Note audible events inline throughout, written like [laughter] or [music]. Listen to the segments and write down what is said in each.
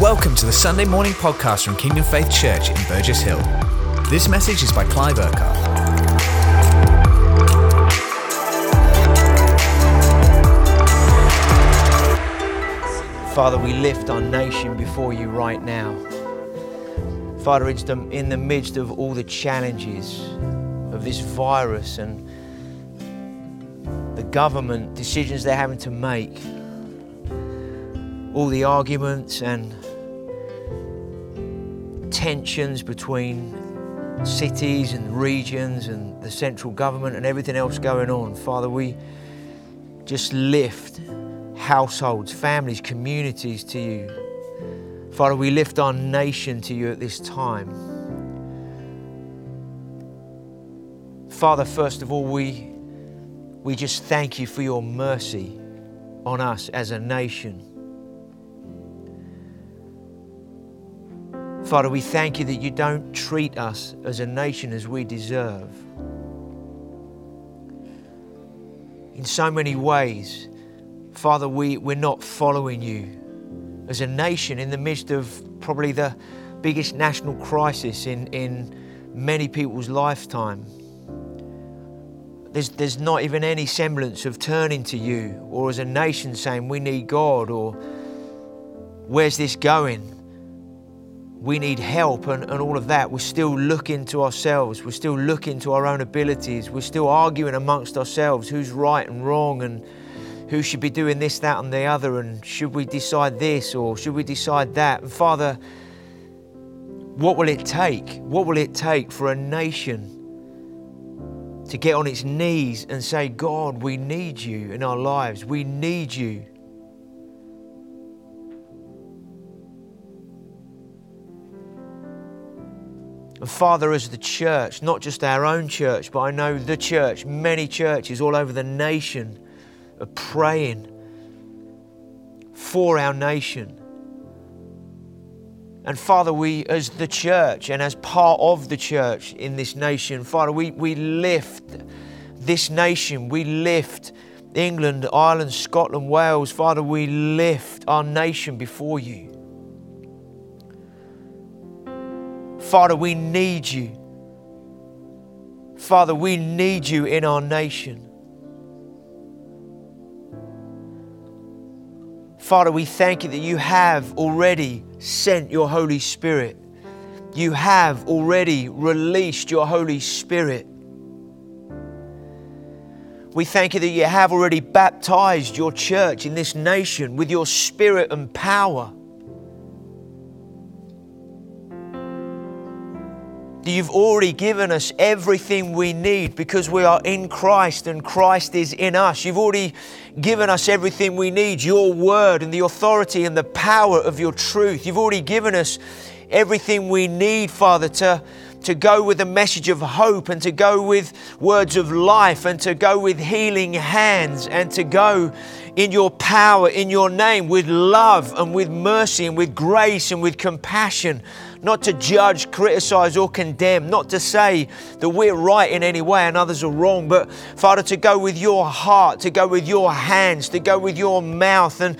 Welcome to the Sunday morning podcast from Kingdom Faith Church in Burgess Hill. This message is by Clive Urquhart. Father, we lift our nation before you right now. Father, it's in the midst of all the challenges of this virus and the government decisions they're having to make, all the arguments and tensions between cities and regions and the central government and everything else going on. Father, we just lift households, families, communities to you. Father, we lift our nation to you at this time. Father, first of all, we, we just thank you for your mercy on us as a nation. Father, we thank you that you don't treat us as a nation as we deserve. In so many ways, Father, we, we're not following you as a nation in the midst of probably the biggest national crisis in, in many people's lifetime. There's, there's not even any semblance of turning to you or as a nation saying, We need God or where's this going? We need help and, and all of that, we're still looking to ourselves. We're still looking to our own abilities. We're still arguing amongst ourselves who's right and wrong and who should be doing this, that, and the other. And should we decide this or should we decide that? And Father, what will it take? What will it take for a nation to get on its knees and say, God, we need you in our lives? We need you. And Father, as the church, not just our own church, but I know the church, many churches all over the nation are praying for our nation. And Father, we, as the church and as part of the church in this nation, Father, we, we lift this nation, we lift England, Ireland, Scotland, Wales. Father, we lift our nation before you. Father, we need you. Father, we need you in our nation. Father, we thank you that you have already sent your Holy Spirit. You have already released your Holy Spirit. We thank you that you have already baptized your church in this nation with your spirit and power. You've already given us everything we need because we are in Christ and Christ is in us. You've already given us everything we need your word and the authority and the power of your truth. You've already given us everything we need, Father, to, to go with a message of hope and to go with words of life and to go with healing hands and to go in your power, in your name, with love and with mercy and with grace and with compassion not to judge, criticize, or condemn, not to say that we're right in any way and others are wrong, but Father, to go with your heart, to go with your hands, to go with your mouth, and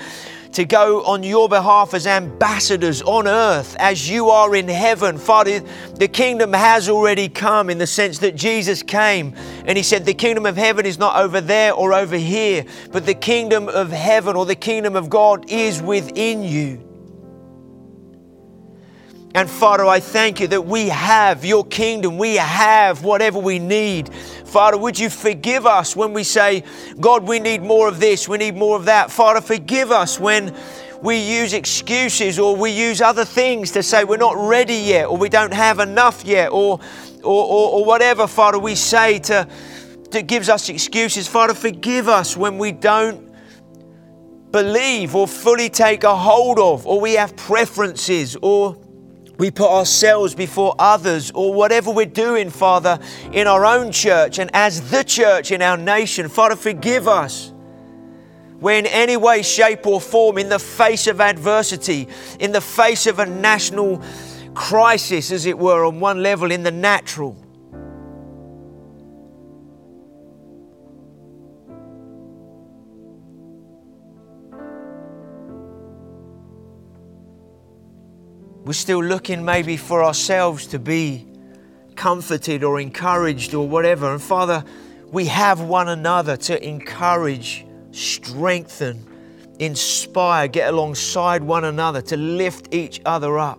to go on your behalf as ambassadors on earth as you are in heaven. Father, the kingdom has already come in the sense that Jesus came and he said, The kingdom of heaven is not over there or over here, but the kingdom of heaven or the kingdom of God is within you. And Father, I thank you that we have your kingdom. We have whatever we need. Father, would you forgive us when we say, God, we need more of this, we need more of that. Father, forgive us when we use excuses or we use other things to say we're not ready yet or we don't have enough yet or, or, or, or whatever, Father, we say to, that gives us excuses. Father, forgive us when we don't believe or fully take a hold of or we have preferences or we put ourselves before others or whatever we're doing, Father, in our own church and as the church in our nation. Father, forgive us. Where in any way, shape, or form, in the face of adversity, in the face of a national crisis, as it were, on one level, in the natural, we're still looking maybe for ourselves to be comforted or encouraged or whatever. And Father, we have one another to encourage, strengthen, inspire, get alongside one another, to lift each other up.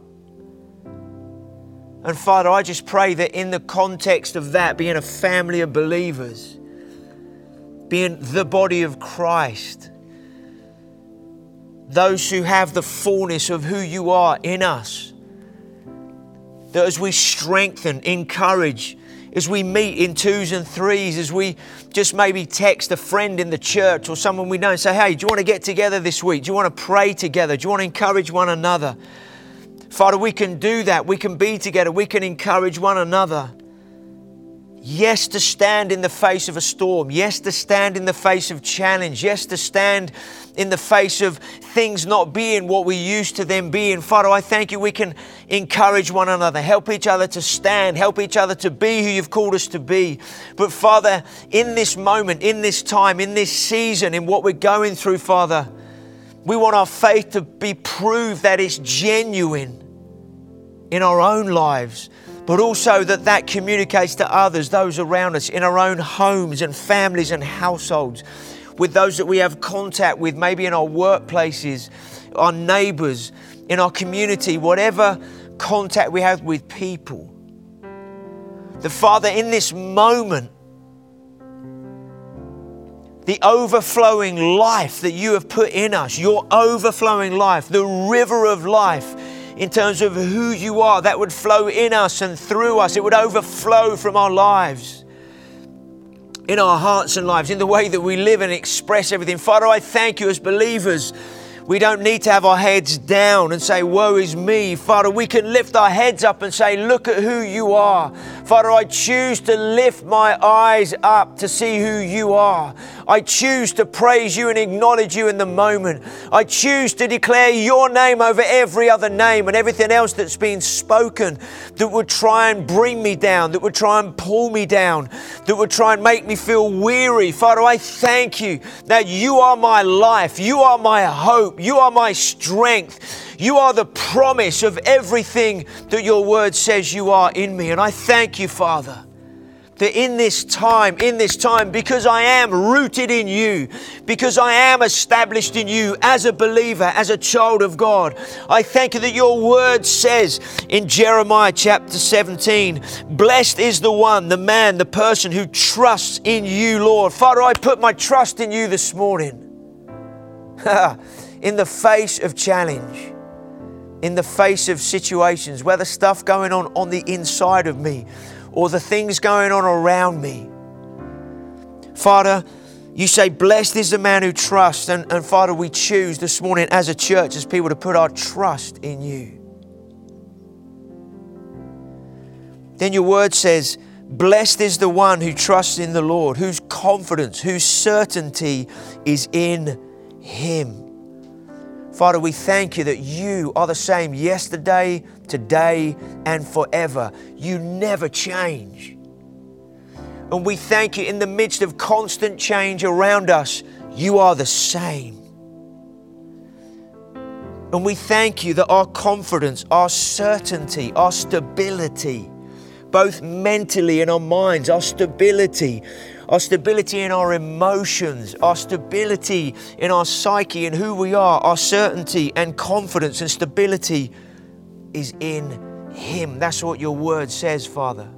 And Father, I just pray that in the context of that, being a family of believers, being the body of Christ, those who have the fullness of who you are in us, that as we strengthen, encourage, as we meet in twos and threes, as we just maybe text a friend in the church or someone we know and say, hey, do you want to get together this week? Do you want to pray together? Do you want to encourage one another? Father, we can do that. We can be together. We can encourage one another. Yes, to stand in the face of a storm. Yes, to stand in the face of challenge. Yes, to stand in the face of things not being what we used to them being. Father, I thank you we can encourage one another, help each other to stand, help each other to be who you've called us to be. But Father, in this moment, in this time, in this season, in what we're going through, Father, we want our faith to be proved that it's genuine in our own lives but also that that communicates to others, those around us, in our own homes and families and households, with those that we have contact with, maybe in our workplaces, our neighbors, in our community, whatever contact we have with people. The Father, in this moment, the overflowing life that you have put in us, your overflowing life, the river of life in terms of who you are, that would flow in us and through us. It would overflow from our lives, in our hearts and lives, in the way that we live and express everything. Father, I thank you as believers we don't need to have our heads down and say, Woe is me. Father, we can lift our heads up and say, Look at who you are. Father, I choose to lift my eyes up to see who you are. I choose to praise you and acknowledge you in the moment. I choose to declare your name over every other name and everything else that's been spoken that would try and bring me down, that would try and pull me down, that would try and make me feel weary. Father, I thank you that you are my life, you are my hope. You are my strength. You are the promise of everything that your word says you are in me. And I thank you, Father that in this time, in this time, because I am rooted in you, because I am established in you as a believer, as a child of God, I thank you that your word says in Jeremiah chapter 17, blessed is the one, the man, the person who trusts in you, Lord. Father, I put my trust in you this morning. [laughs] in the face of challenge, in the face of situations, whether stuff going on on the inside of me or the things going on around me. Father, you say, Blessed is the man who trusts. And, and Father, we choose this morning as a church, as people, to put our trust in you. Then your word says, Blessed is the one who trusts in the Lord, whose confidence, whose certainty is in him. Father, we thank you that you are the same yesterday, today, and forever. You never change. And we thank you in the midst of constant change around us, you are the same. And we thank you that our confidence, our certainty, our stability, both mentally in our minds, our stability our stability in our emotions, our stability in our psyche and who we are, our certainty and confidence and stability is in Him. That's what your word says, Father.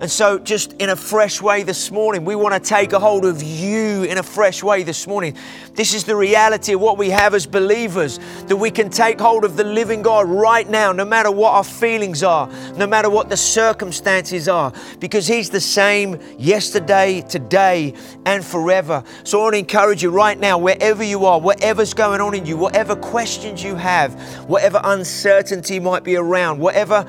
And so, just in a fresh way this morning, we want to take a hold of you in a fresh way this morning. This is the reality of what we have as believers that we can take hold of the living God right now, no matter what our feelings are, no matter what the circumstances are, because He's the same yesterday, today, and forever. So, I want to encourage you right now, wherever you are, whatever's going on in you, whatever questions you have, whatever uncertainty might be around, whatever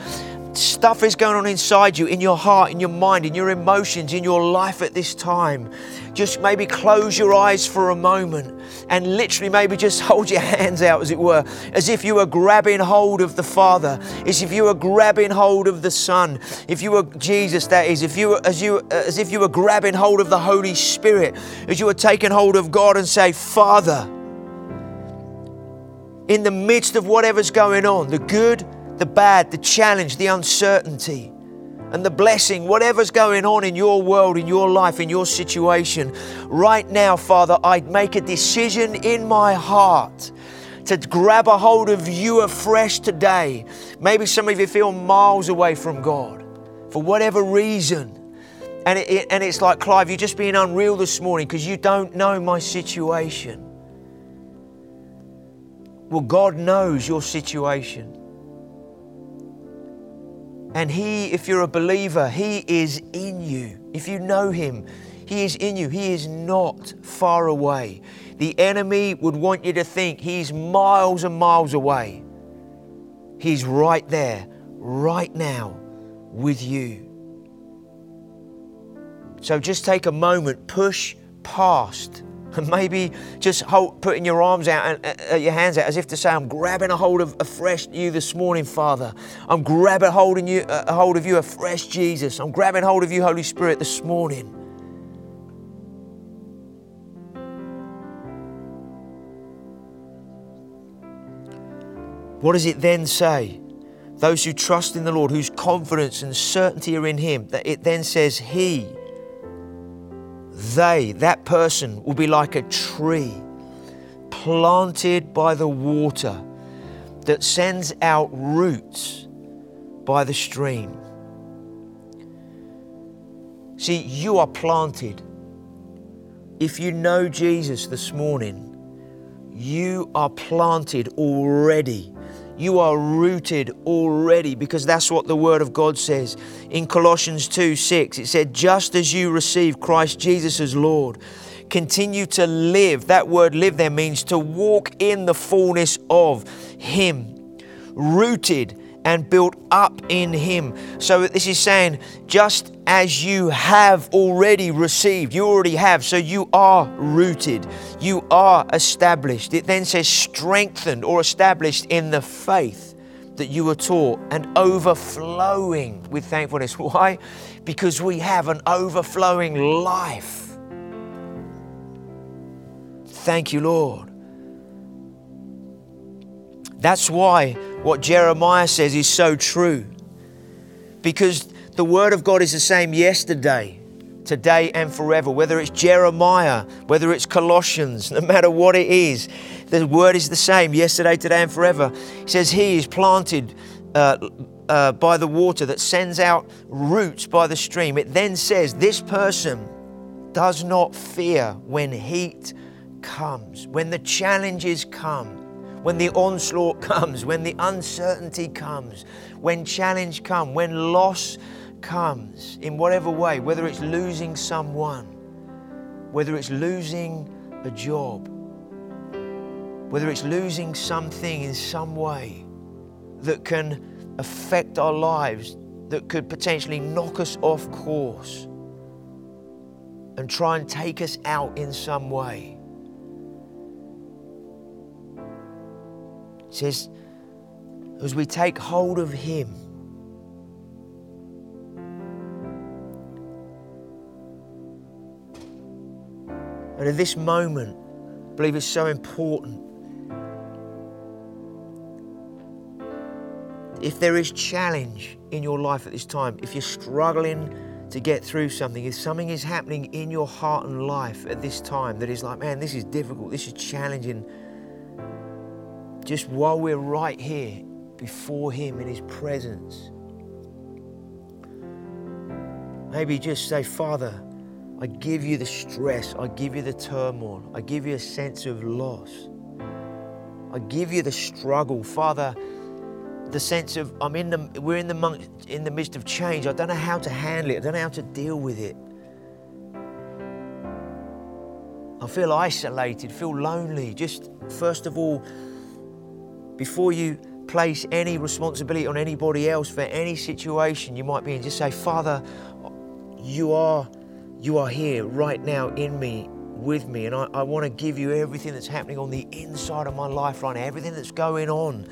stuff is going on inside you, in your heart, in your mind, in your emotions, in your life at this time, just maybe close your eyes for a moment and literally maybe just [laughs] hold your hands out, as it were, as if you were grabbing hold of the Father, as if you were grabbing hold of the Son, if you were Jesus, that is, if you were, as you uh, as if you were grabbing hold of the Holy Spirit, as you were taking hold of God and say, Father. in the midst of whatever's going on the good, the bad, the challenge, the uncertainty, and the blessing, whatever's going on in your world, in your life, in your situation. Right now, Father, I'd make a decision in my heart to grab a hold of you afresh today. Maybe some of you feel miles away from God for whatever reason. And, it, and it's like, Clive, you're just being unreal this morning because you don't know my situation. Well, God knows your situation. And He, if you're a believer, He is in you. If you know Him, He is in you. He is not far away. The enemy would want you to think He's miles and miles away. He's right there, right now, with you. So just take a moment, push past, and maybe just hold, putting your arms out and uh, uh, your hands out as if to say, "I'm grabbing a hold of afresh you this morning, Father. I'm grabbing holding you uh, a hold of you afresh, Jesus. I'm grabbing hold of you, Holy Spirit, this morning." What does it then say? Those who trust in the Lord, whose confidence and certainty are in Him, that it then says, He they, that person, will be like a tree planted by the water that sends out roots by the stream. See, you are planted. If you know Jesus this morning, you are planted already you are rooted already because that's what the Word of God says. In Colossians 2 6, it said, Just as you receive Christ Jesus as Lord, continue to live. That word live there means to walk in the fullness of Him, rooted and built up in Him. So this is saying, just as you have already received, you already have, so you are rooted, you are established. It then says strengthened or established in the faith that you were taught and overflowing with thankfulness. [laughs] Why? Because we have an overflowing life. Thank you, Lord. That's why what Jeremiah says is so true. Because the Word of God is the same yesterday, today, and forever. Whether it's Jeremiah, whether it's Colossians, [laughs] no matter what it is, the Word is the same yesterday, today, and forever. He says, He is planted. Uh, uh, by the water that sends out roots by the stream. It then says, This person does not fear when heat comes, when the challenges come when the onslaught [laughs] comes, when the uncertainty comes, when challenge comes, when loss comes, in whatever way, whether it's losing someone, whether it's losing a job, whether it's losing something in some way that can affect our lives, that could potentially knock us off course and try and take us out in some way. It says, as we take hold of Him, and at this moment, I believe it's so important. If there is challenge in your life at this time, if you're struggling to get through something, if something is happening in your heart and life at this time that is like, man, this is difficult, this is challenging, just while we're right here before Him in His presence. Maybe just say, Father, I give you the stress, I give you the turmoil, I give you a sense of loss. I give you the struggle, Father, the sense of I'm in the we're in the in the midst of change. I don't know how to handle it. I don't know how to deal with it. I feel isolated, feel lonely. Just first of all, before you place any responsibility on anybody else for any situation you might be in, just say, Father, you are, you are here right now in me, with me, and I, I want to give you everything that's happening on the inside of my life right now, everything that's going on.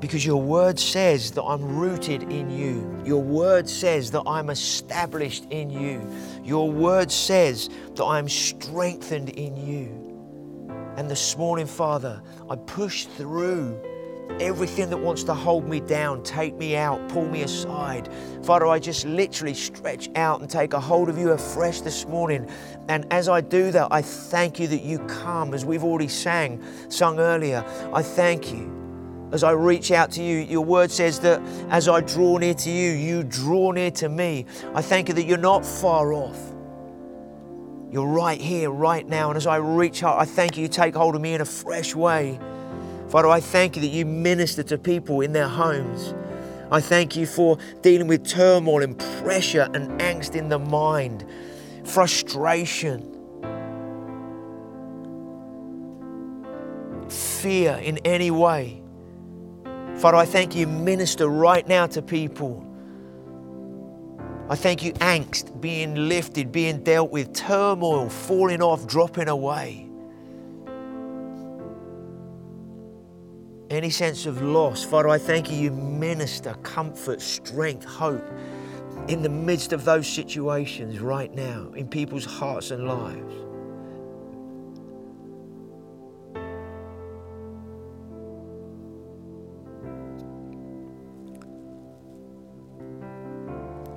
Because your word says that I'm rooted in you. Your word says that I'm established in you. Your word says that I'm strengthened in you. And this morning, Father, I push through everything that wants to hold me down, take me out, pull me aside. Father, I just literally stretch out and take a hold of you afresh this morning. And as I do that, I thank you that you come, as we've already sang, sung earlier. I thank you. As I reach out to you, your word says that as I draw near to you, you draw near to me. I thank you that you're not far off. You're right here, right now. And as I reach out, I thank you, you take hold of me in a fresh way. Father, I thank you that you minister to people in their homes. I thank you for dealing with turmoil and pressure and angst in the mind, frustration, fear in any way. Father, I thank you, minister right now to people. I thank you, angst being lifted, being dealt with, turmoil falling off, dropping away. any sense of loss. Father, I thank you, you minister comfort, strength, hope in the midst of those situations right now in people's hearts and lives.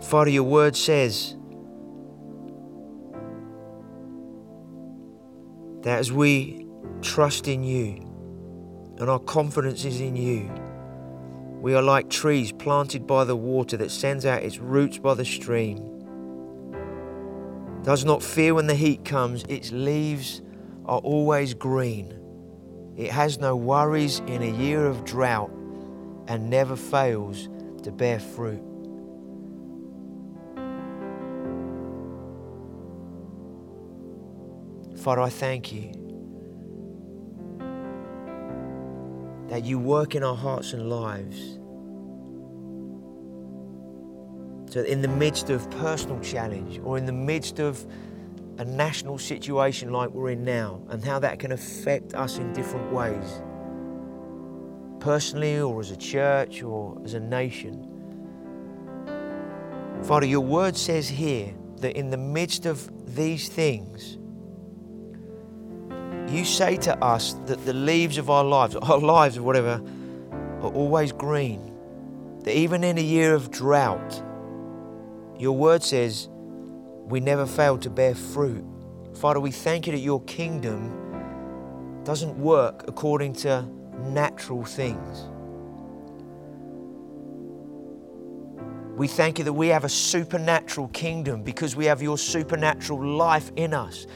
Father, your word says that as we trust in you, and our confidence is in you. We are like trees planted by the water that sends out its roots by the stream. Does not fear when the heat comes, its leaves are always green. It has no worries in a year of drought and never fails to bear fruit. Father, I thank you that you work in our hearts and lives. So, in the midst of personal challenge or in the midst of a national situation like we're in now, and how that can affect us in different ways, personally or as a church or as a nation. Father, your word says here that in the midst of these things, you say to us that the leaves of our lives, [laughs] our lives or whatever, are always green. That even in a year of drought, your word says we never fail to bear fruit. Father, we thank you that your kingdom doesn't work according to natural things. We thank you that we have a supernatural kingdom because we have your supernatural life in us.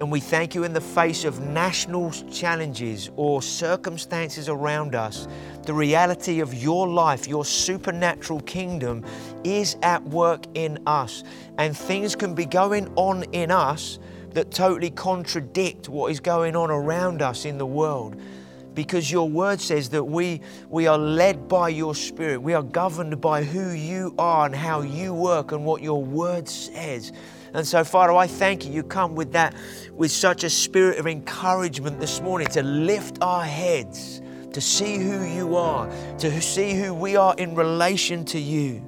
And we thank you in the face of national challenges or circumstances around us. The reality of your life, your supernatural kingdom, is at work in us. And things can be going on in us that totally contradict what is going on around us in the world. Because your word says that we, we are led by your spirit, we are governed by who you are and how you work and what your word says. And so, Father, I thank you. You come with that, with such a spirit of encouragement this morning to lift our heads, to see who you are, to see who we are in relation to you.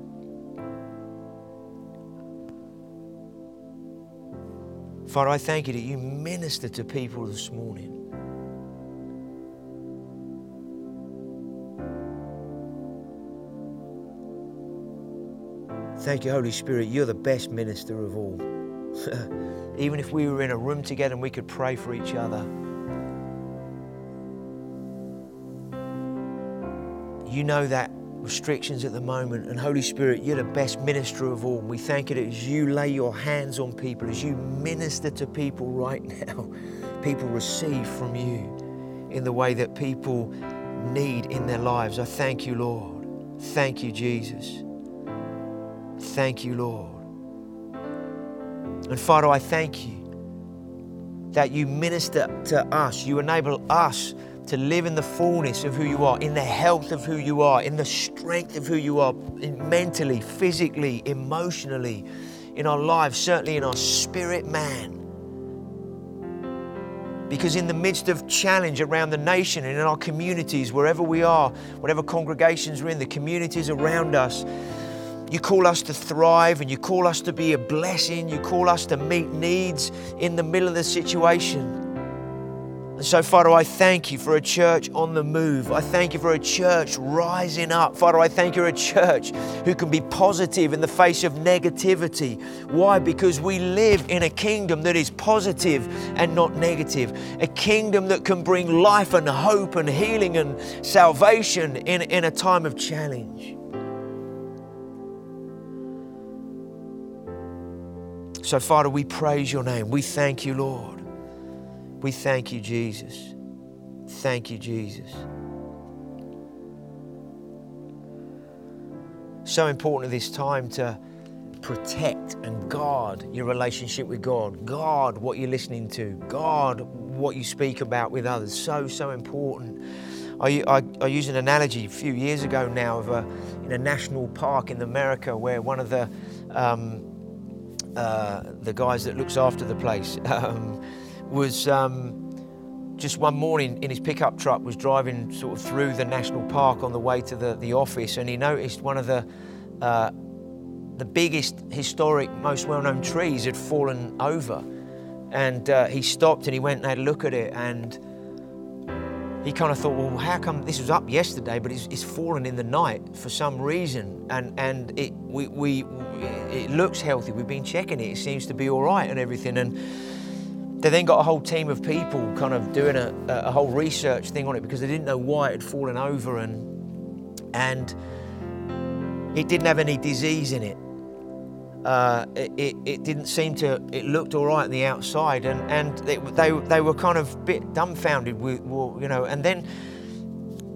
Father, I thank you that you minister to people this morning. Thank you, Holy Spirit. You're the best minister of all. [laughs] Even if we were in a room together and we could pray for each other. You know that restrictions at the moment. And Holy Spirit, you're the best minister of all. We thank you as you lay your hands on people, as you minister to people right now, [laughs] people receive from you in the way that people need in their lives. I thank you, Lord. Thank you, Jesus. Thank you, Lord. And Father, I thank you that you minister to us, you enable us to live in the fullness of who you are, in the health of who you are, in the strength of who you are, mentally, physically, emotionally, in our lives, certainly in our spirit man. Because in the midst of challenge around the nation and in our communities, wherever we are, whatever congregations we're in, the communities around us, you call us to thrive and you call us to be a blessing. You call us to meet needs in the middle of the situation. And so, Father, I thank you for a church on the move. I thank you for a church rising up. Father, I thank you for a church who can be positive in the face of negativity. Why? Because we live in a kingdom that is positive and not negative. A kingdom that can bring life and hope and healing and salvation in, in a time of challenge. So, Father, we praise your name. We thank you, Lord. We thank you, Jesus. Thank you, Jesus. So important at this time to protect and guard your relationship with God. Guard what you're listening to. Guard what you speak about with others. So, so important. I, I, I used an analogy a few years ago now of a, in a national park in America where one of the um, uh, the guys that looks after the place [laughs] um, was um, just one morning in his pickup truck was driving sort of through the national park on the way to the, the office and he noticed one of the uh, the biggest historic most well-known trees had fallen over. And uh, he stopped and he went and had a look at it and he kind of thought, well, how come this was up yesterday, but it's, it's fallen in the night for some reason, and and it we, we it looks healthy. We've been checking it; it seems to be all right and everything, and they then got a whole team of people kind of doing a, a whole research thing on it because they didn't know why it had fallen over and and it didn't have any disease in it. Uh, it, it, didn't seem to, it looked all right on the outside and, and they, they, they were kind of a bit dumbfounded with, you know, and then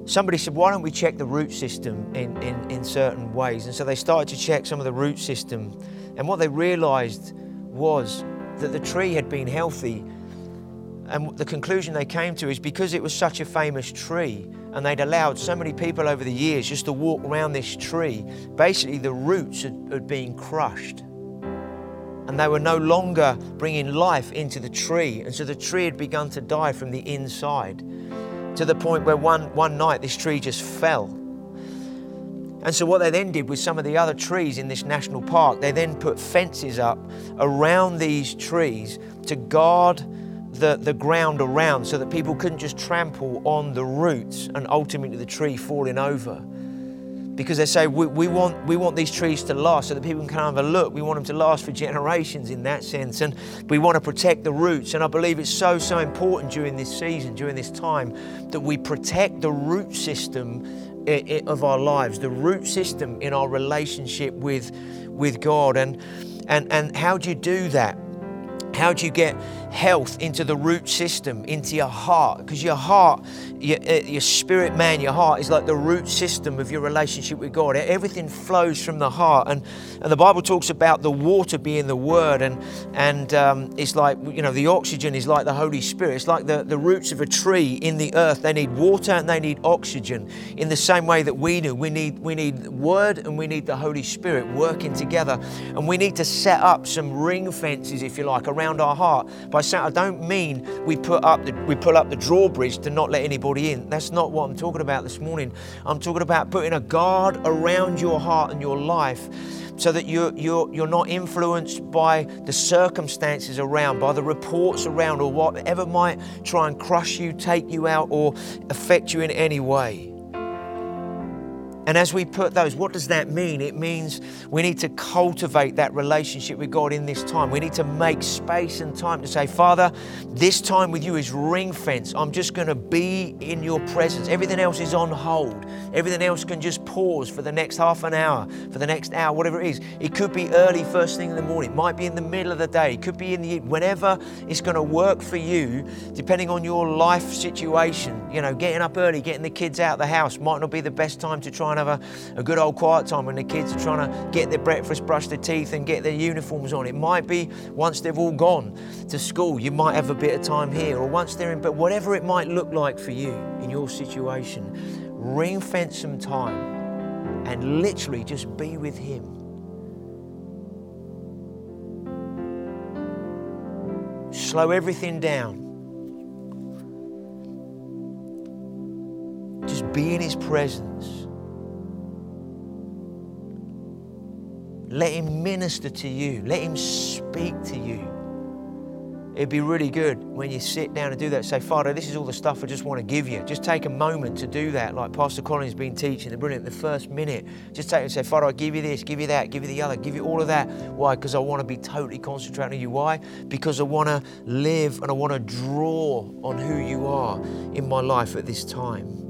somebody said, why don't we check the root system in, in, in certain ways? And so they started to check some of the root system and what they realized was that the tree had been healthy. And the conclusion they came to is because it was such a famous tree and they'd allowed so many people over the years just to walk around this tree, basically the roots had, had been crushed. And they were no longer bringing life into the tree. And so the tree had begun to die from the inside to the point where one, one night this tree just fell. And so, what they then did with some of the other trees in this national park, they then put fences up around these trees to guard the, the ground around so that people couldn't just trample on the roots and ultimately the tree falling over. Because they say we, we, want, we want these trees to last so that people can have a look. We want them to last for generations in that sense. And we want to protect the roots. And I believe it's so, so important during this season, during this time, that we protect the root system of our lives, the root system in our relationship with, with God. And, and, and how do you do that? How do you get health into the root system, into your heart? Because your heart, your, uh, your, spirit man, your heart is like the root system of your relationship with God. Everything flows from the heart. And, and the Bible talks about the water being the word. And, and um, it's like, you know, the oxygen is like the Holy Spirit. It's like the, the roots of a tree in the earth. They need water and they need oxygen in the same way that we do. We need, we need word and we need the Holy Spirit working together. And we need to set up some ring fences, if you like, around around our heart. By I don't mean we put up the, we pull up the drawbridge to not let anybody in. That's not what I'm talking about this morning. I'm talking about putting a guard around your heart and your life so that you're, you're, you're not influenced by the circumstances around, by the reports around, or whatever might try and crush you, take you out, or affect you in any way. And as we put those, what does that mean? It means we need to cultivate that relationship with God in this time. We need to make space and time to say, Father, this time with you is ring fence. I'm just going to be in your presence. Everything else is on hold. Everything else can just pause for the next half an hour, for the next hour, whatever it is. It could be early, first thing in the morning. It might be in the middle of the day. It could be in the whenever it's going to work for you, depending on your life situation. You know, getting up early, getting the kids out of the house might not be the best time to try and have a, a good old quiet time when the kids are trying to get their breakfast, brush their teeth, and get their uniforms on. It might be once they've all gone to school, you might have a bit of time here, or once they're in but whatever it might look like for you in your situation, ring fence some time and literally just be with Him. Slow everything down. Just be in His presence. Let Him minister to you. Let Him speak to you. it'd be really good when you sit down and do that. Say, Father, this is all the stuff I just want to give you. Just take a moment to do that, like Pastor Colin's been teaching. The brilliant. The first minute, just take and say, Father, I give you this, give you that, give you the other, give you all of that. Why? Because I want to be totally concentrating on you. Why? Because I want to live and I want to draw on who you are in my life at this time.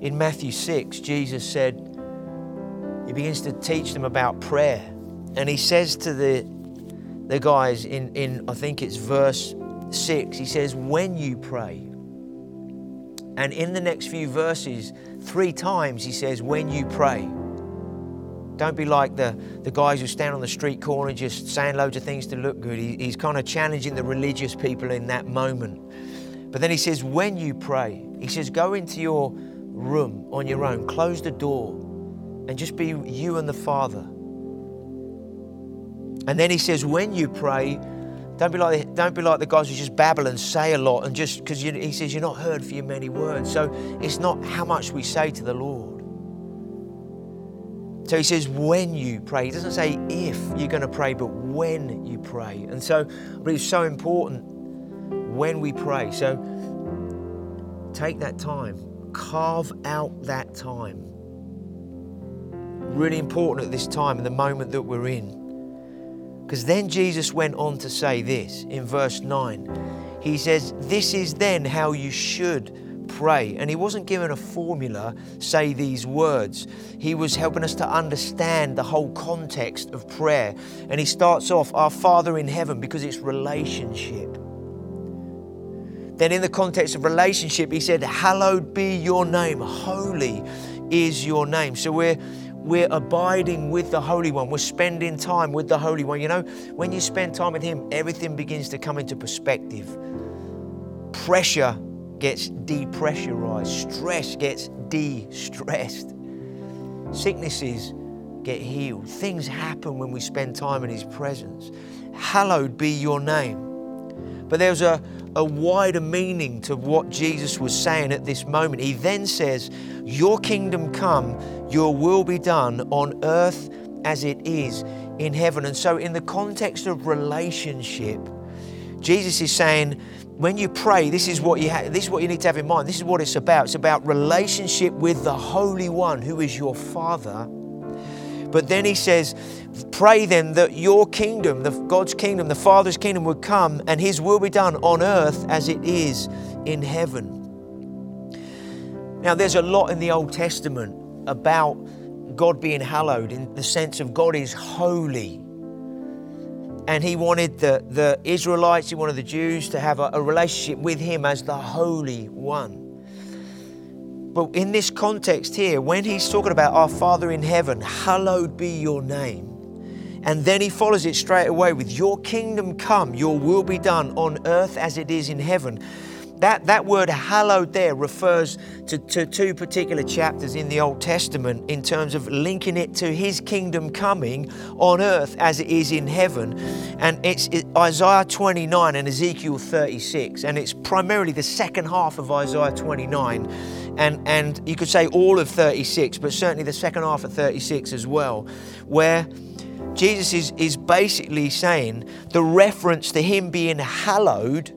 In Matthew 6, Jesus said, He begins to teach them about prayer. And He says to the, the guys in, in, I think it's verse 6, He says, When you pray. And in the next few verses, three times He says, When you pray. Don't be like the, the guys who stand on the street corner just saying loads of things to look good. He, he's kind of challenging the religious people in that moment. But then he says, when you pray, he says, go into your room on your own, close the door, and just be you and the Father. And then he says, when you pray, don't be like don't be like the guys who just babble and say a lot and just because he says you're not heard for your many words. So it's not how much we say to the Lord. So he says when you pray. He doesn't say if you're going to pray, but when you pray. And so but it's so important when we pray. So take that time carve out that time. Really important at this time, in the moment that we're in. Because then Jesus went on to say this in verse 9. He says, This is then how you should pray. And he wasn't given a formula, say these words. He was helping us to understand the whole context of prayer. And he starts off, Our Father in heaven, because it's relationship. Then, in the context of relationship, he said, Hallowed be your name. Holy is your name. So we're we're abiding with the Holy One. We're spending time with the Holy One. You know, when you spend time with Him, everything begins to come into perspective. Pressure gets depressurized, stress gets de stressed, sicknesses get healed. Things happen when we spend time in His presence. Hallowed be your name. But there's a, a wider meaning to what Jesus was saying at this moment. He then says, Your kingdom come, your will be done on earth as it is in heaven. And so, in the context of relationship, Jesus is saying, when you pray, this is what you ha- this is what you need to have in mind. This is what it's about. It's about relationship with the Holy One, who is your Father. But then he says, Pray then that your kingdom, the God's kingdom, the Father's kingdom would come and his will be done on earth as it is in heaven. Now, there's a lot in the Old Testament about God being hallowed in the sense of God is holy. And he wanted the, the Israelites, he wanted the Jews to have a, a relationship with him as the Holy One. But in this context here, when he's talking about our Father in heaven, hallowed be your name. And then he follows it straight away with, Your kingdom come, your will be done on earth as it is in heaven. That, that word hallowed there refers to, to two particular chapters in the Old Testament in terms of linking it to his kingdom coming on earth as it is in heaven. And it's Isaiah 29 and Ezekiel 36. And it's primarily the second half of Isaiah 29. And, and you could say all of 36, but certainly the second half of 36 as well, where Jesus is, is basically saying the reference to him being hallowed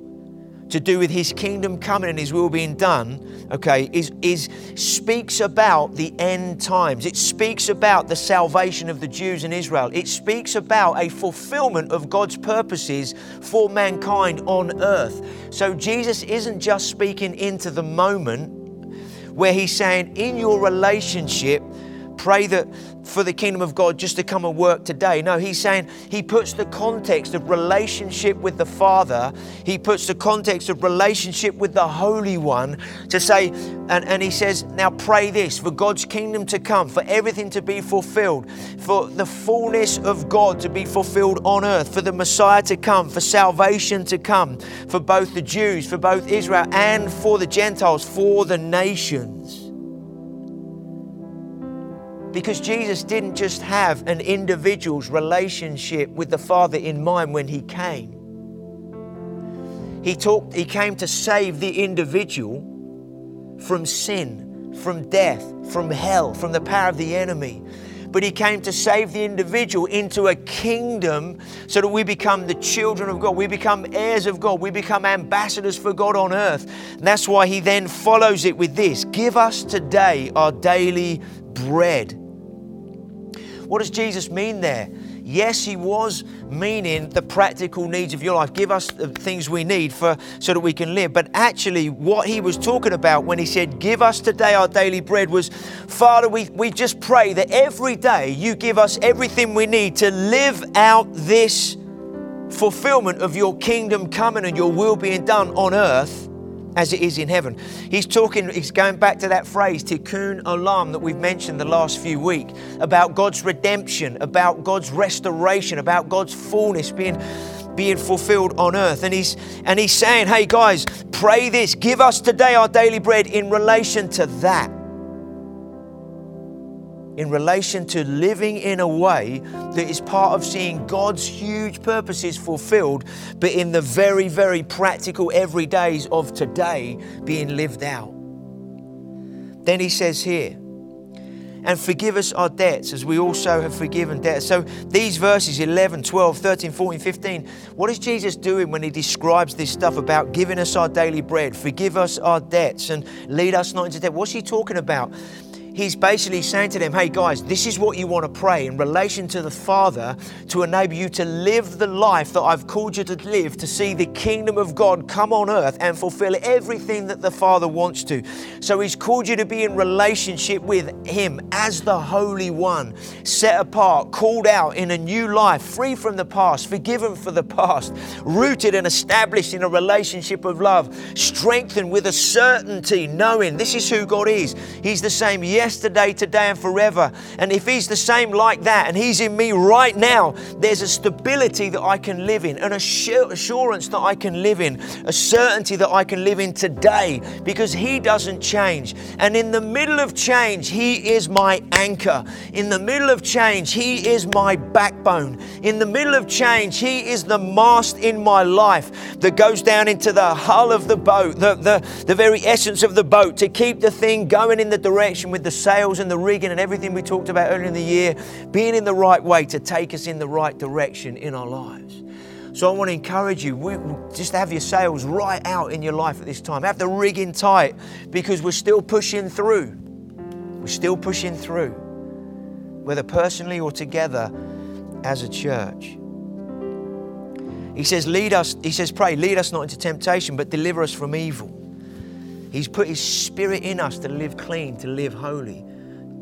to do with his kingdom coming and his will being done, okay, is, is speaks about the end times. It speaks about the salvation of the Jews in Israel. It speaks about a fulfillment of God's purposes for mankind on earth. So Jesus isn't just speaking into the moment where he's saying, in your relationship, pray that for the kingdom of God just to come and work today. No, he's saying he puts the context of relationship with the Father, he puts the context of relationship with the Holy One to say, and, and he says, now pray this for God's kingdom to come, for everything to be fulfilled, for the fullness of God to be fulfilled on earth, for the Messiah to come, for salvation to come, for both the Jews, for both Israel, and for the Gentiles, for the nations. Because Jesus didn't just have an individual's relationship with the Father in mind when he came. He, talked, he came to save the individual from sin from death, from hell, from the power of the enemy. But he came to save the individual into a kingdom so that we become the children of God. We become heirs of God. We become ambassadors for God on earth. And that's why he then follows it with this Give us today our daily bread. What does Jesus mean there? Yes, he was meaning the practical needs of your life. Give us the things we need for so that we can live. But actually, what he was talking about when he said, Give us today our daily bread was, Father, we, we just pray that every day you give us everything we need to live out this fulfillment of your kingdom coming and your will being done on earth as it is in heaven. He's talking, he's going back to that phrase, tikkun olam, that we've mentioned the last few weeks, about God's redemption, about God's restoration, about God's fullness being being fulfilled on earth. And he's and he's saying, hey guys, pray this, give us today our daily bread in relation to that in relation to living in a way that is part of seeing God's huge purposes fulfilled, but in the very, very practical everydays of today being lived out. Then he says here, and forgive us our debts as we also have forgiven debtors. So these verses 11, 12, 13, 14, 15, what is Jesus doing when he describes this stuff about giving us our daily bread, forgive us our debts, and lead us not into debt? What's he talking about? He's basically saying to them, hey guys, this is what you want to pray in relation to the Father to enable you to live the life that I've called you to live, to see the kingdom of God come on earth and fulfill everything that the Father wants to. So he's called you to be in relationship with him as the Holy One, set apart, called out in a new life, free from the past, forgiven for the past, rooted and established in a relationship of love, strengthened with a certainty, knowing this is who God is. He's the same yesterday, today, and forever. And if He's the same like that and He's in me right now, there's a stability that I can live in, an assurance that I can live in, a certainty that I can live in today because He doesn't change. And in the middle of change, He is my anchor. In the middle of change, He is my backbone. In the middle of change, He is the mast in my life that goes down into the hull of the boat, the, the, the very essence of the boat to keep the thing going in the direction with the the sails and the rigging and everything we talked about earlier in the year, being in the right way to take us in the right direction in our lives. So I want to encourage you, just have your sails right out in your life at this time. Have the rigging tight because we're still pushing through. We're still pushing through, whether personally or together as a church. He says, lead us, he says, pray, lead us not into temptation, but deliver us from evil. He's put His Spirit in us to live clean, to live holy.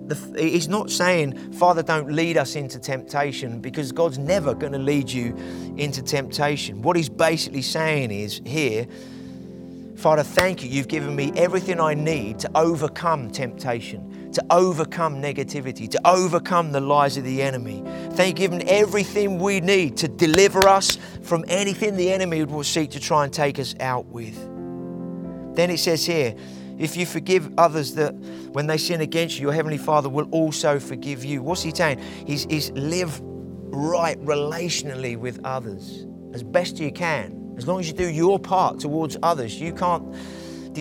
The, he's not saying, Father, don't lead us into temptation because God's never going to lead you into temptation. What he's basically saying is here, Father, thank you. You've given me everything I need to overcome temptation, to overcome negativity, to overcome the lies of the enemy. Thank you, given everything we need to deliver us from anything the enemy will seek to try and take us out with. Then it says here, if you forgive others that when they sin against you, your heavenly Father will also forgive you. What's he saying? He's, he's live right relationally with others as best you can. As long as you do your part towards others, you can't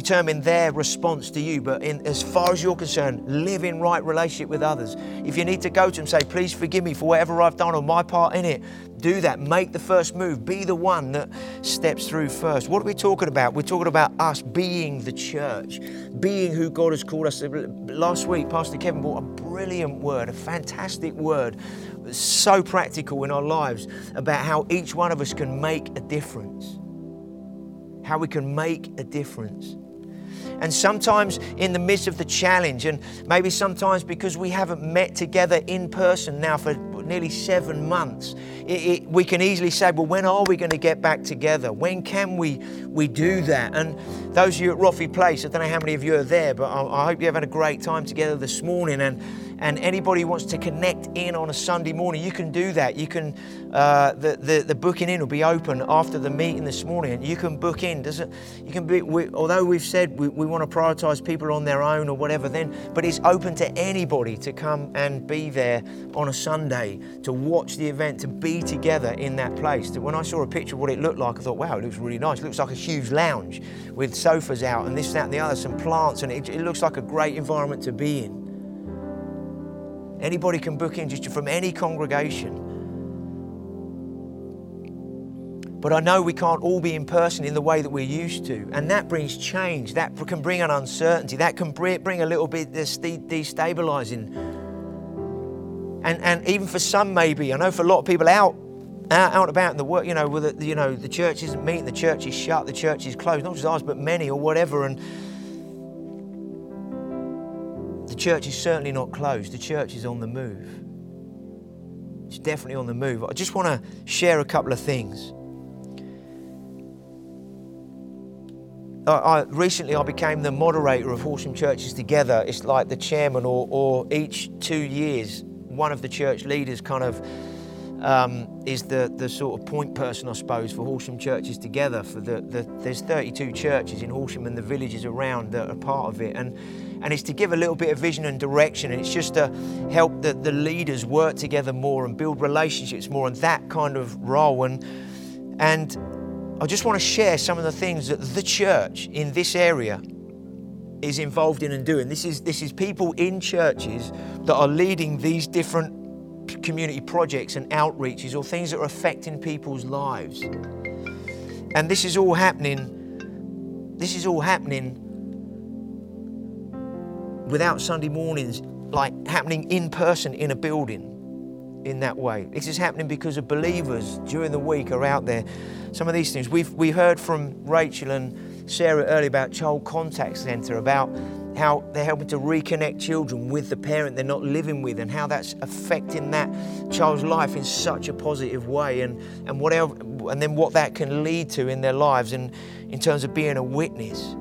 determine their response to you. But in, as far as you're concerned, live in right relationship with others. If you need to go to them, say, please forgive me for whatever I've done or my part in it, do that. Make the first move. Be the one that steps through first. What are we talking about? We're talking about us being the church, being who God has called us. Last week, Pastor Kevin brought a brilliant word, a fantastic word, so practical in our lives about how each one of us can make a difference. How we can make a difference. And sometimes in the midst of the challenge, and maybe sometimes because we haven't met together in person now for nearly seven months, it, it, we can easily say, well, when are we going to get back together? When can we, we do that? And those of you at Roffey Place, I don't know how many of you are there, but I, I hope you're having a great time together this morning. And, and anybody wants to connect in on a Sunday morning, you can do that. You can, uh, the, the, the booking in will be open after the meeting this morning, you can book in. Does it, you can be, we, although we've said we, we want to prioritize people on their own or whatever, then, but it's open to anybody to come and be there on a Sunday, to watch the event, to be together in that place. When I saw a picture of what it looked like, I thought, wow, it looks really nice. It looks like a huge lounge with sofas out and this, that, and the other, some plants, and it, it looks like a great environment to be in. Anybody can book in just from any congregation. But I know we can't all be in person in the way that we're used to. And that brings change. That can bring an uncertainty. That can bring a little bit destabilizing. And, and even for some, maybe, I know for a lot of people out, out, out about in the work, you know, with the, you know, the church isn't meeting, the church is shut, the church is closed, not just ours, but many or whatever. And the church is certainly not closed, the church is on the move. It's definitely on the move. I just want to share a couple of things. I, I, recently I became the moderator of Horsham Churches Together. It's like the chairman, or, or each two years, one of the church leaders kind of um, is the, the sort of point person, I suppose, for Horsham Churches Together. For the, the, there's 32 churches in Horsham and the villages around that are part of it, and and it's to give a little bit of vision and direction, and it's just to help the, the leaders work together more and build relationships more, and that kind of role. And and I just want to share some of the things that the church in this area is involved in and doing. This is this is people in churches that are leading these different community projects and outreaches or things that are affecting people's lives. And this is all happening this is all happening without Sunday mornings like happening in person in a building in that way. This is happening because of believers during the week are out there. Some of these things we've we heard from Rachel and Sarah earlier about Child Contact Centre about how they're helping to reconnect children with the parent they're not living with and how that's affecting that child's life in such a positive way and, and whatever and then what that can lead to in their lives and in terms of being a witness.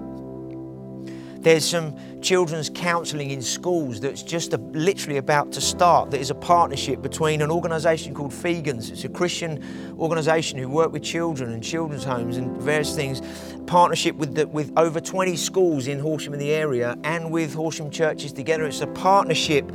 There's some children's counselling in schools that's just a, literally about to start. That is a partnership between an organisation called Fegans. It's a Christian organisation who work with children and children's homes and various things. Partnership with the, with over 20 schools in Horsham in the area and with Horsham churches together. It's a partnership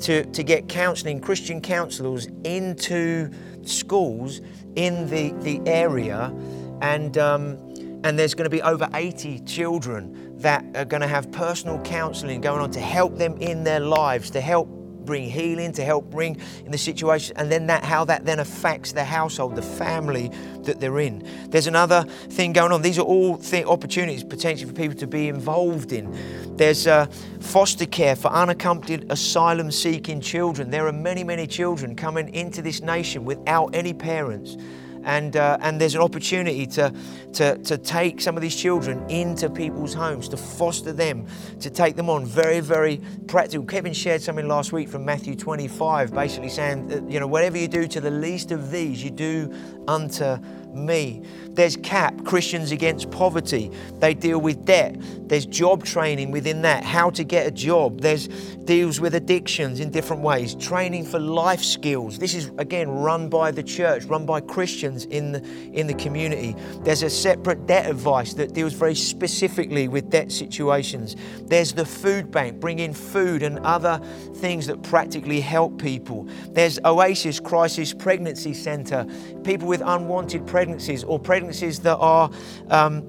to, to get counselling, Christian counsellors into schools in the, the area and um, and there's going to be over 80 children that are going to have personal counseling going on to help them in their lives, to help bring healing, to help bring in the situation, and then that how that then affects the household, the family that they're in. There's another thing going on. These are all th- opportunities potentially for people to be involved in. There's uh, foster care for unaccompanied asylum-seeking children. There are many, many children coming into this nation without any parents and, uh, and there's an opportunity to, to, to take some of these children into people's homes, to foster them, to take them on. Very, very practical. Kevin shared something last week from Matthew 25, basically saying, that, you know, whatever you do to the least of these, you do unto me. There's CAP, Christians Against Poverty. They deal with debt. There's job training within that, how to get a job. There's deals with addictions in different ways, training for life skills. This is again run by the church, run by Christians in the, in the community. There's a separate debt advice that deals very specifically with debt situations. There's the food bank, bringing food and other things that practically help people. There's Oasis Crisis Pregnancy Centre, people with unwanted pregnancies or pregnancies that are um,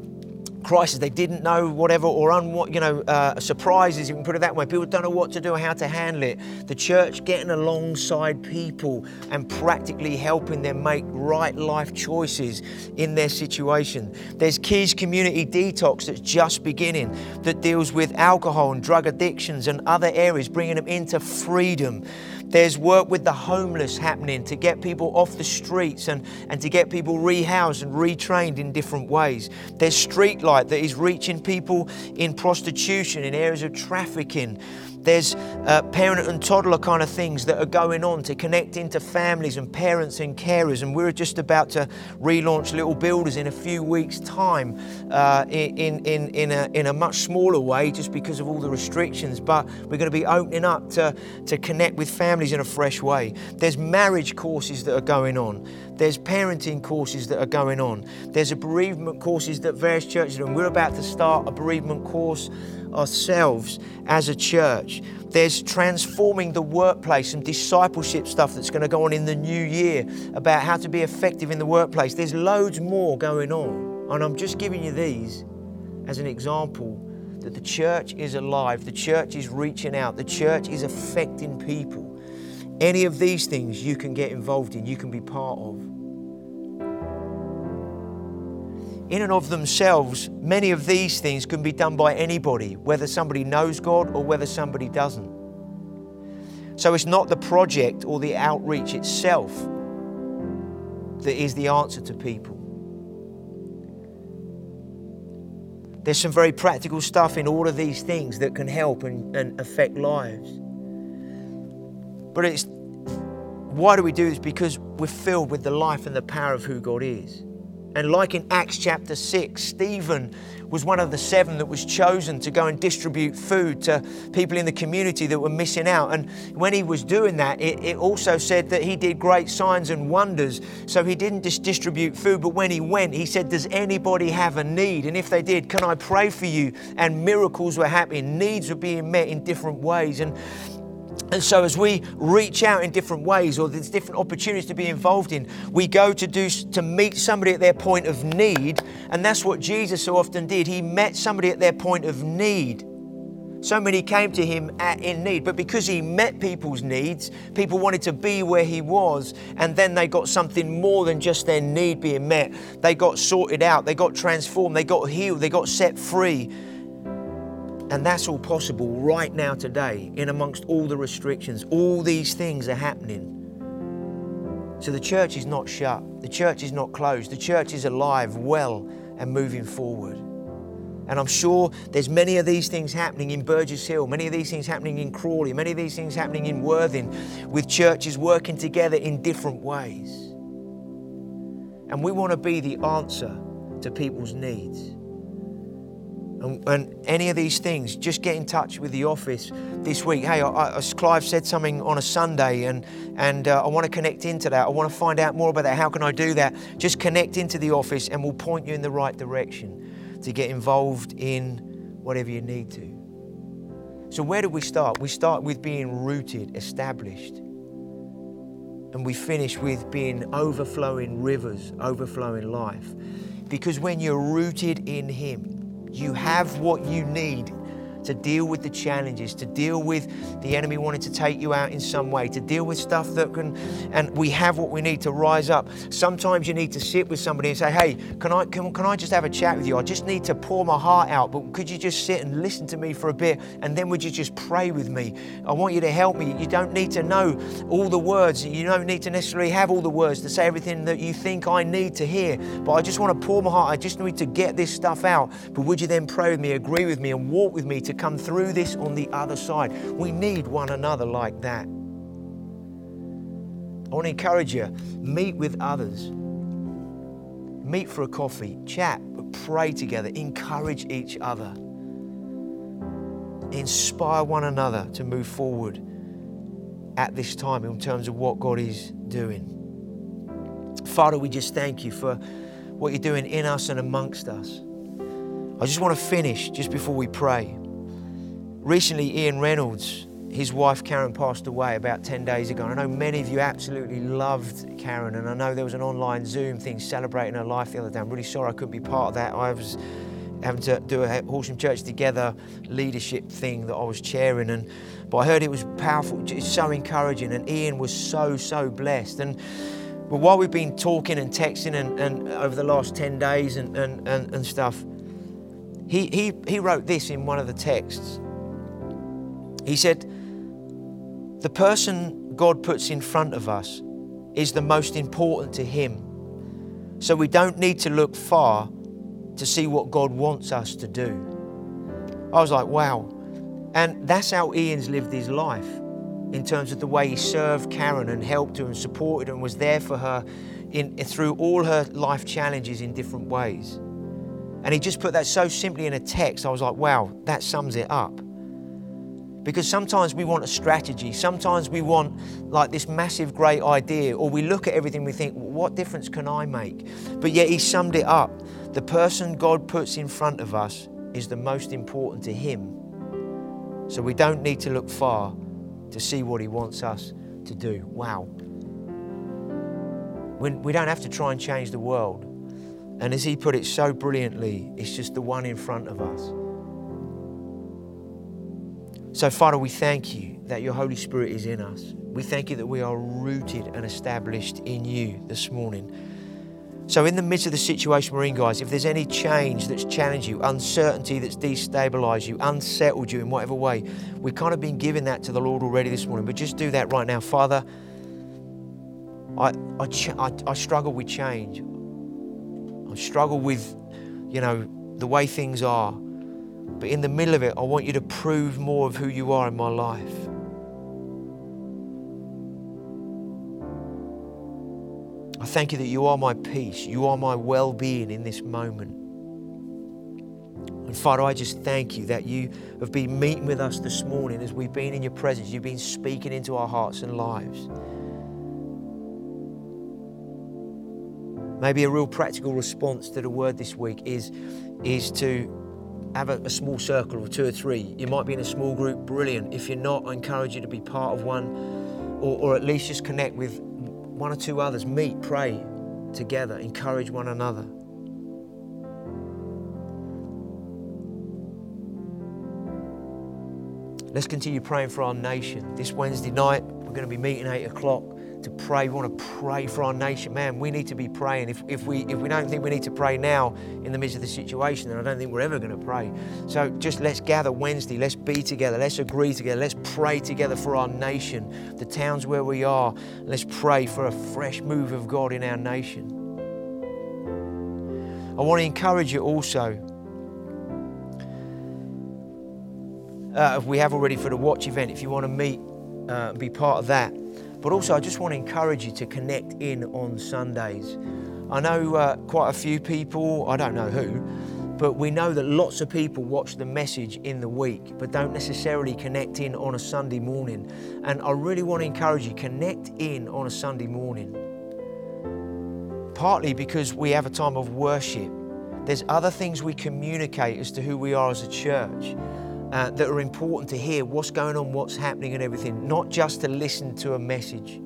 crisis they didn't know whatever or you know uh, surprises you can put it that way. People don't know what to do or how to handle it. The church getting alongside people and practically helping them make right life choices in their situation. There's keys community detox that's just beginning that deals with alcohol and drug addictions and other areas bringing them into freedom there's work with the homeless happening to get people off the streets and, and to get people rehoused and retrained in different ways. There's Streetlight that is reaching people in prostitution, in areas of trafficking. There's uh, parent and toddler kind of things that are going on to connect into families and parents and carers. And we're just about to relaunch Little Builders in a few weeks' time uh, in, in, in, a, in a much smaller way just because of all the restrictions. But we're going to be opening up to, to connect with families in a fresh way. There's marriage courses that are going on. There's parenting courses that are going on. There's a bereavement courses that various churches are doing. We're about to start a bereavement course ourselves as a church. There's transforming the workplace, some discipleship stuff that's going to go on in the new year about how to be effective in the workplace. There's loads more going on. And I'm just giving you these as an example that the church is alive, the church is reaching out, the church is affecting people. Any of these things you can get involved in, you can be part of. In and of themselves, many of these things can be done by anybody, whether somebody knows God or whether somebody doesn't. So it's not the project or the outreach itself that is the answer to people. There's some very practical stuff in all of these things that can help and, and affect lives. But it's why do we do this? Because we're filled with the life and the power of who God is. And like in Acts chapter 6, Stephen was one of the seven that was chosen to go and distribute food to people in the community that were missing out. And when he was doing that, it, it, also said that he did great signs and wonders. So he didn't just distribute food, but when he went, he said, Does anybody have a need? And if they did, can I pray for you? And miracles were happening, needs were being met in different ways. And and so, as we reach out in different ways, or there's different opportunities to be involved in, we go to do to meet somebody at their point of need, and that's what Jesus so often did. He met somebody at their point of need. So many came to him at, in need, but because he met people's needs, people wanted to be where he was, and then they got something more than just their need being met. They got sorted out, they got transformed, they got healed, they got set free and that's all possible right now, today, in amongst all the restrictions. All these things are happening. So the church is not shut, the church is not closed, the church is alive, well, and moving forward. And I'm sure there's many of these things happening in Burgess Hill, many of these things happening in Crawley, many of these things happening in Worthing, with churches working together in different ways. And we want to be the answer to people's needs. And, and, any of these things, just get in touch with the office this week. Hey, I, I, Clive said something on a Sunday, and and uh, I want to connect into that. I want to find out more about that. How can I do that? Just connect into the office, and we'll point you in the right direction to get involved in whatever you need to. So where do we start? We start with being rooted, established, and we finish with being overflowing rivers, overflowing life. Because when you're rooted in Him, you have what you need to deal with the challenges, to deal with the enemy wanting to take you out in some way, to deal with stuff that can, and we have what we need to rise up. Sometimes you need to sit with somebody and say, hey, can I, can, can I just have a chat with you? I just need to pour my heart out, but could you just sit and listen to me for a bit and then would you just pray with me? I want you to help me. You don't need to know all the words. You don't need to necessarily have all the words to say everything that you think I need to hear, but I just want to pour my heart. I just need to get this stuff out. But would you then pray with me, agree with me, and walk with me to come through this on the other side. We need one another like that. I want to encourage you meet with others, meet for a coffee, chat, pray together, encourage each other, inspire one another to move forward at this time in terms of what God is doing. Father, we just thank you for what you're doing in us and amongst us. I just want to finish just before we pray. Recently, Ian Reynolds, his wife Karen passed away about 10 days ago. And I know many of you absolutely loved Karen, and I know there was an online Zoom thing celebrating her life the other day. I'm really sorry I couldn't be part of that. I was having to do a Horsham Church Together leadership thing that I was chairing, and but I heard it was powerful, it's so encouraging, and Ian was so so blessed. And but while we've been talking and texting and, and over the last 10 days and, and, and, and stuff, he, he, he wrote this in one of the texts. He said, The person God puts in front of us is the most important to Him. So we don't need to look far to see what God wants us to do. I was like, wow. And that's how Ian's lived his life in terms of the way he served Karen and helped her and supported her and was there for her in, through all her life challenges in different ways. And he just put that so simply in a text. I was like, wow, that sums it up. Because sometimes we want a strategy, sometimes we want like this massive great idea, or we look at everything we think, what difference can I make? But yet he summed it up. The person God puts in front of us is the most important to him. So we don't need to look far to see what he wants us to do. Wow. We don't have to try and change the world. And as he put it so brilliantly, it's just the one in front of us. So, Father, we thank you that your Holy Spirit is in us. We thank you that we are rooted and established in you this morning. So, in the midst of the situation we're in, guys, if there's any change that's challenged you, uncertainty that's destabilized you, unsettled you in whatever way, we've kind of been giving that to the Lord already this morning. But just do that right now. Father, I, I, I, I struggle with change. I struggle with, you know, the way things are. But in the middle of it, I want you to prove more of who you are in my life. I thank you that you are my peace. You are my well being in this moment. And Father, I just thank you that you have been meeting with us this morning as we've been in your presence. You've been speaking into our hearts and lives. Maybe a real practical response to the word this week is, is to have a, a, small circle of two or three. You might be in a small group, brilliant. If you're not, I encourage you to be part of one or, or at least just connect with one or two others. Meet, pray together, encourage one another. Let's continue praying for our nation. This Wednesday night, we're going to be meeting 8 o'clock to pray. We want to pray for our nation. Man, we need to be praying. If, if, we, if we don't think we need to pray now in the midst of the situation, then I don't think we're ever going to pray. So just let's gather Wednesday. Let's be together. Let's agree together. Let's pray together for our nation, the towns where we are. Let's pray for a fresh move of God in our nation. I want to encourage you also. Uh, we have already for the watch event, if you want to meet uh, be part of that, but also, I just want to encourage you to connect in on Sundays. I know uh, quite a few people, I don't know who, but we know that lots of people watch the message in the week but don't necessarily connect in on a Sunday morning. And I really want to encourage you connect in on a Sunday morning. Partly because we have a time of worship. There's other things we communicate as to who we are as a church uh, that are important to hear what's going on, what's happening, and everything, not just to listen to a message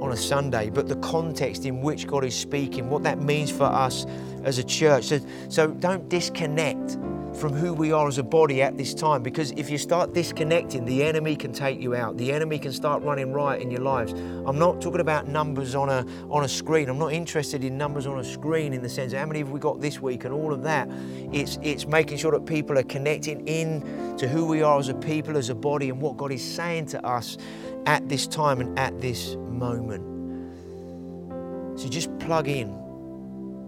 on a Sunday, but the context in which God is speaking, what that means for us as a church. So, so don't disconnect from who we are as a body at this time. Because if you start disconnecting, the enemy can take you out. The enemy can start running riot in your lives. I'm not talking about numbers on a on a screen. I'm not interested in numbers on a screen in the sense of how many have we got this week and all of that. It's it's making sure that people are connecting in to who we are as a people, as a body, and what God is saying to us at this time and at this moment. So just plug in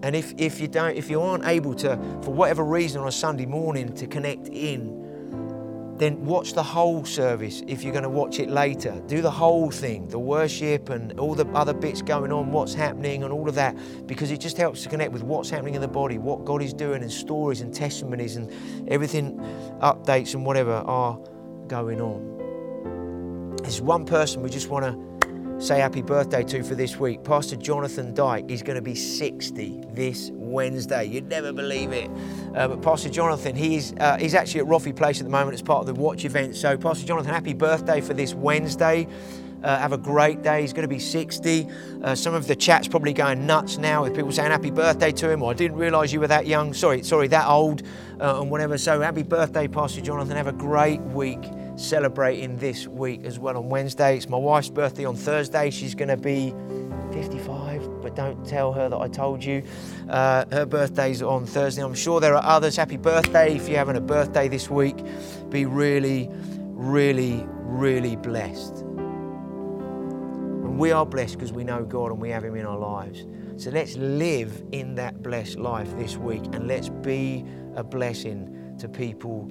and if, if you don't, if you aren't able to, for whatever reason on a Sunday morning to connect in, then watch the whole service if you're going to watch it later. Do the whole thing, the worship and all the other bits going on, what's happening and all of that, because it just helps to connect with what's happening in the body, what God is doing, and stories and testimonies and everything, updates and whatever are going on. There's one person we just want to say happy birthday to for this week. Pastor Jonathan Dyke is going to be 60 this Wednesday. You'd never believe it. Uh, but Pastor Jonathan, he's, uh, he's actually at Roffey Place at the moment as part of the watch event. So, Pastor Jonathan, happy birthday for this Wednesday. Uh, have a great day. He's going to be 60. Uh, some of the chat's probably going nuts now with people saying happy birthday to him, or I didn't realise you were that young. Sorry, sorry, that old, uh, and whatever. So happy birthday, Pastor Jonathan. Have a great week celebrating this week as well on Wednesday. It's my wife's birthday on Thursday. She's going to be 55, but don't tell her that I told you. Uh, her birthday's on Thursday. I'm sure there are others. Happy birthday if you're having a birthday this week. Be really, really, really blessed. And we are blessed because we know God and we have Him in our lives. So let's live in that blessed life this week and let's be a blessing to people